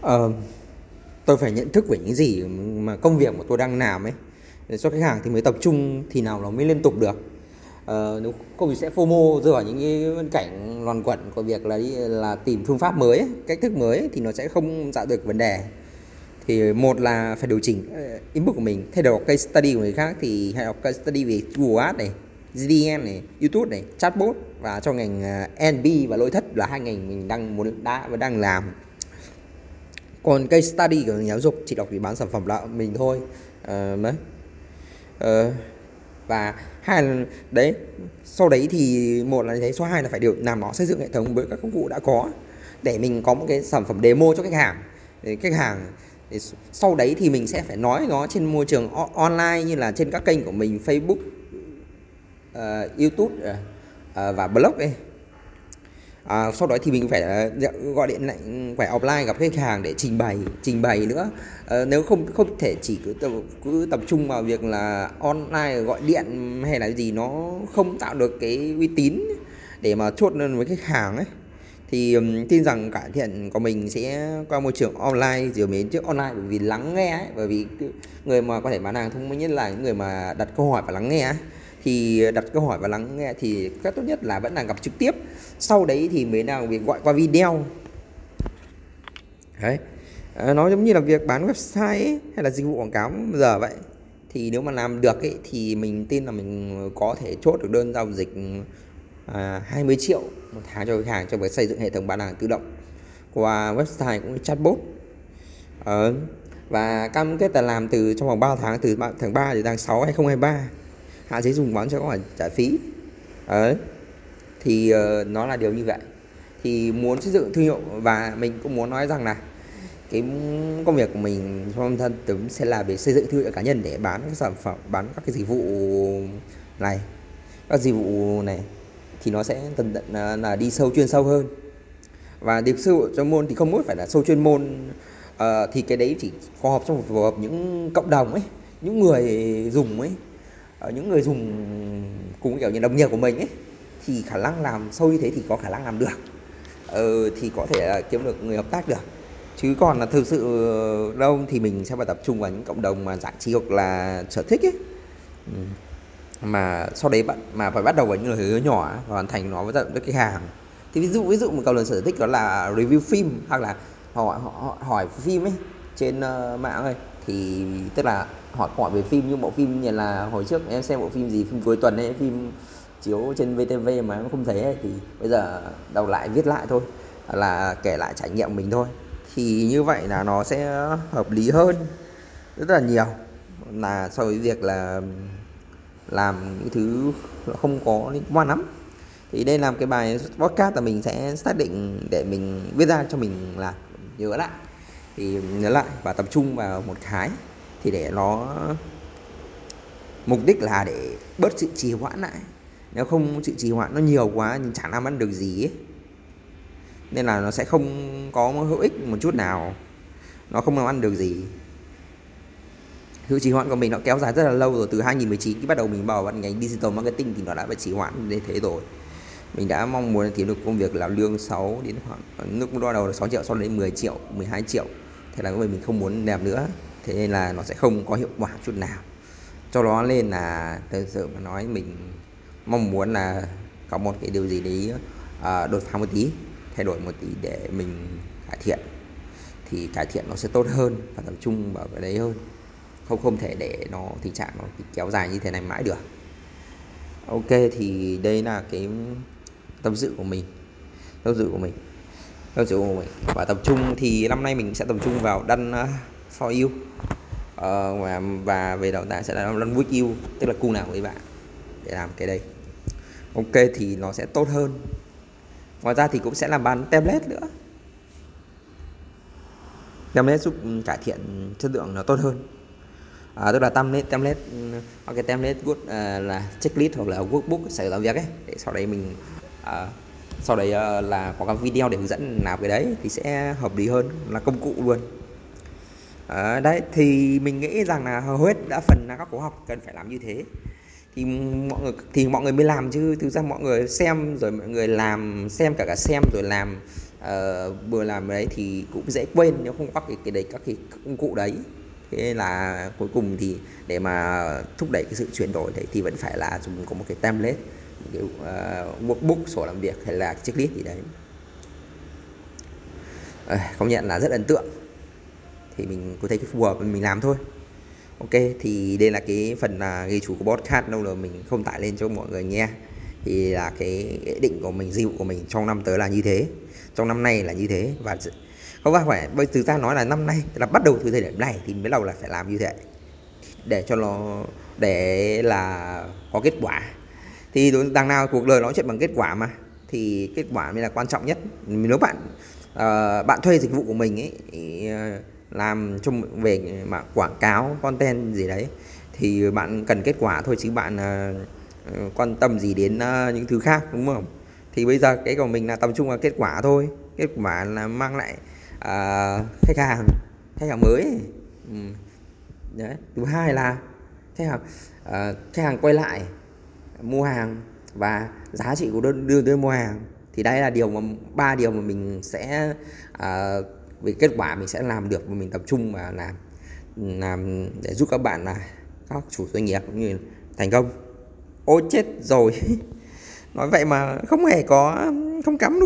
Ờ, tôi phải nhận thức về những gì mà công việc mà tôi đang làm ấy. Để cho khách hàng thì mới tập trung thì nào nó mới liên tục được. Ờ, nếu không thì sẽ FOMO rơi vào những cái cảnh loàn quẩn của việc là là tìm phương pháp mới cách thức mới thì nó sẽ không giải được vấn đề. Thì một là phải điều chỉnh ờ, input của mình thay đổi case study của người khác thì hãy học case study về Google Ads này GDN này YouTube này chatbot và cho ngành ờ, NB và lỗi thất là hai ngành mình đang muốn đã và đang làm còn case study của giáo dục chỉ đọc vì bán sản phẩm là mình thôi. À, đấy. À, và hai là đấy sau đấy thì một là thế số hai là phải điều làm nó xây dựng hệ thống với các công cụ đã có để mình có một cái sản phẩm demo cho khách hàng. Để khách hàng để sau đấy thì mình sẽ phải nói nó trên môi trường online như là trên các kênh của mình Facebook uh, YouTube uh, và blog ấy à, sau đó thì mình phải à, dạ, gọi điện lại ừ, phải offline gặp khách hàng để trình bày trình bày nữa. À, nếu không không thể chỉ cứ tập, cứ tập trung vào việc là online gọi điện hay là gì nó không tạo được cái uy tín để mà chốt lên với khách hàng ấy thì um, tin rằng cải thiện của mình sẽ qua môi trường online rồi đến trước online. Bởi vì lắng nghe ấy, bởi vì người mà có thể bán hàng thông minh nhất là những người mà đặt câu hỏi và lắng nghe ấy thì đặt câu hỏi và lắng nghe thì cách tốt nhất là vẫn là gặp trực tiếp. Sau đấy thì mới nào việc gọi qua video. Đấy. À, nó giống như là việc bán website ấy, hay là dịch vụ quảng cáo giờ vậy. Thì nếu mà làm được ấy, thì mình tin là mình có thể chốt được đơn giao dịch à, 20 triệu một tháng cho khách hàng cho việc xây dựng hệ thống bán hàng tự động qua website cũng như chatbot. À, và cam kết là làm từ trong vòng 3 tháng từ tháng 3 đến tháng 6 2023 hạ sẽ dùng bán cho có khoản trả phí. Đấy. Thì uh, nó là điều như vậy. Thì muốn xây dựng thương hiệu và mình cũng muốn nói rằng là cái công việc của mình trong thân tấm sẽ là về xây dựng thương hiệu cá nhân để bán các sản phẩm bán các cái dịch vụ này các dịch vụ này thì nó sẽ tận tận là, là đi sâu chuyên sâu hơn. Và điều sư chuyên môn thì không mỗi phải là sâu chuyên môn uh, thì cái đấy chỉ phù hợp trong phù hợp những cộng đồng ấy những người dùng ấy. Ờ, những người dùng cùng kiểu như đồng nghiệp của mình ấy thì khả năng làm sâu như thế thì có khả năng làm được. Ờ, thì có thể là kiếm được người hợp tác được. Chứ còn là thực sự ờ, đâu thì mình sẽ phải tập trung vào những cộng đồng mà giải trí hoặc là sở thích ấy. Ừ. mà sau đấy bạn mà phải bắt đầu với những lời hứa nhỏ và hoàn thành nó với tận với khách hàng. Thì ví dụ ví dụ một cộng đồng sở thích đó là review phim hoặc là họ họ hỏi phim ấy trên uh, mạng ấy thì tức là hỏi hỏi về phim như bộ phim như là hồi trước em xem bộ phim gì phim cuối tuần hay phim chiếu trên VTV mà em không thấy ấy, thì bây giờ đầu lại viết lại thôi là kể lại trải nghiệm mình thôi. Thì như vậy là nó sẽ hợp lý hơn rất là nhiều. Là so với việc là làm những thứ không có liên quan lắm. Thì đây làm cái bài podcast là mình sẽ xác định để mình viết ra cho mình là nhớ lại thì nhớ lại và tập trung vào một cái thì để nó, mục đích là để bớt sự trì hoãn lại. Nếu không sự trì hoãn nó nhiều quá thì chẳng làm ăn được gì ấy. nên là nó sẽ không có hữu ích một chút nào. Nó không làm ăn được gì. Sự trì hoãn của mình nó kéo dài rất là lâu rồi, từ 2019 khi bắt đầu mình vào vào ngành digital marketing thì nó đã bị trì hoãn như thế rồi. Mình đã mong muốn kiếm được công việc làm lương 6 đến khoảng lúc bắt đầu là 6 triệu, sau đấy 10 triệu 12 triệu thế là mình không muốn làm nữa. Thế nên là nó sẽ không có hiệu quả chút nào. Cho đó nên là thực sự mà nói mình mong muốn là có một cái điều gì đấy uh, đột phá một tí thay đổi một tí để mình cải thiện. Thì cải thiện nó sẽ tốt hơn và tập trung vào cái đấy hơn. Không không thể để nó tình trạng nó kéo dài như thế này mãi được. Ok thì đây là cái tâm sự của mình. Tâm sự của mình. Vâng, rồi sự và tập trung thì năm nay mình sẽ tập trung vào đan uh, for you uh, và, và về đào tạo sẽ là đan with you tức là cùng nào với bạn để làm cái đây ok thì nó sẽ tốt hơn. Ngoài ra thì cũng sẽ làm bán tablet nữa. Template giúp ừ, cải thiện chất lượng nó tốt hơn. À, tức là template template hoặc cái template good uh, là checklist hoặc là workbook sẽ làm việc ấy để sau đấy mình uh, sau đấy ờ, là có các video để hướng dẫn làm cái đấy thì sẽ hợp lý hơn là công cụ luôn. À, đấy thì mình nghĩ rằng là hầu hết đã phần là các khóa học cần phải làm như thế. Thì mọi người thì mọi người mới làm chứ. Thực ra mọi người xem rồi mọi người làm xem cả cả xem rồi làm uh, vừa làm đấy thì cũng dễ quên nếu không có cái cái đấy các cái công cụ đấy. Thế nên là cuối cùng thì để mà thúc đẩy cái sự chuyển đổi đấy thì vẫn phải là dùng có một cái template một cái uh, workbook sổ làm việc hay là checklist gì đấy. À, công nhận là rất ấn tượng. Thì mình có thấy cái phù hợp mình làm thôi. Ok thì đây là cái phần là ghi chủ của podcast đâu rồi mình không tải lên cho mọi người nghe. Thì là cái định của mình dịch vụ của mình trong năm tới là như thế. Trong năm nay là như thế. Và không phải bây từ ta nói là năm nay là bắt đầu từ thời điểm này thì mới đầu là phải làm như thế. Để cho nó để là có kết quả thì đằng nào cuộc đời nói chuyện bằng kết quả mà. Thì kết quả mới là quan trọng nhất. Nếu bạn uh, bạn thuê dịch vụ của mình ấy thì, uh, làm trong về mà quảng cáo content gì đấy thì bạn cần kết quả thôi chứ bạn uh, quan tâm gì đến uh, những thứ khác đúng không? Thì bây giờ cái của mình là tập trung vào kết quả thôi. Kết quả là mang lại uh, khách hàng khách hàng mới ừ. đấy thứ hai là khách hàng uh, khách hàng quay lại mua hàng và giá trị của đơn đưa tới mua hàng. Thì đây là điều mà ba điều mà mình sẽ à, về kết quả mình sẽ làm được và mình tập trung và làm làm để giúp các bạn là các chủ doanh nghiệp cũng như thành công. Ôi chết rồi. Nói vậy mà không hề có không cắm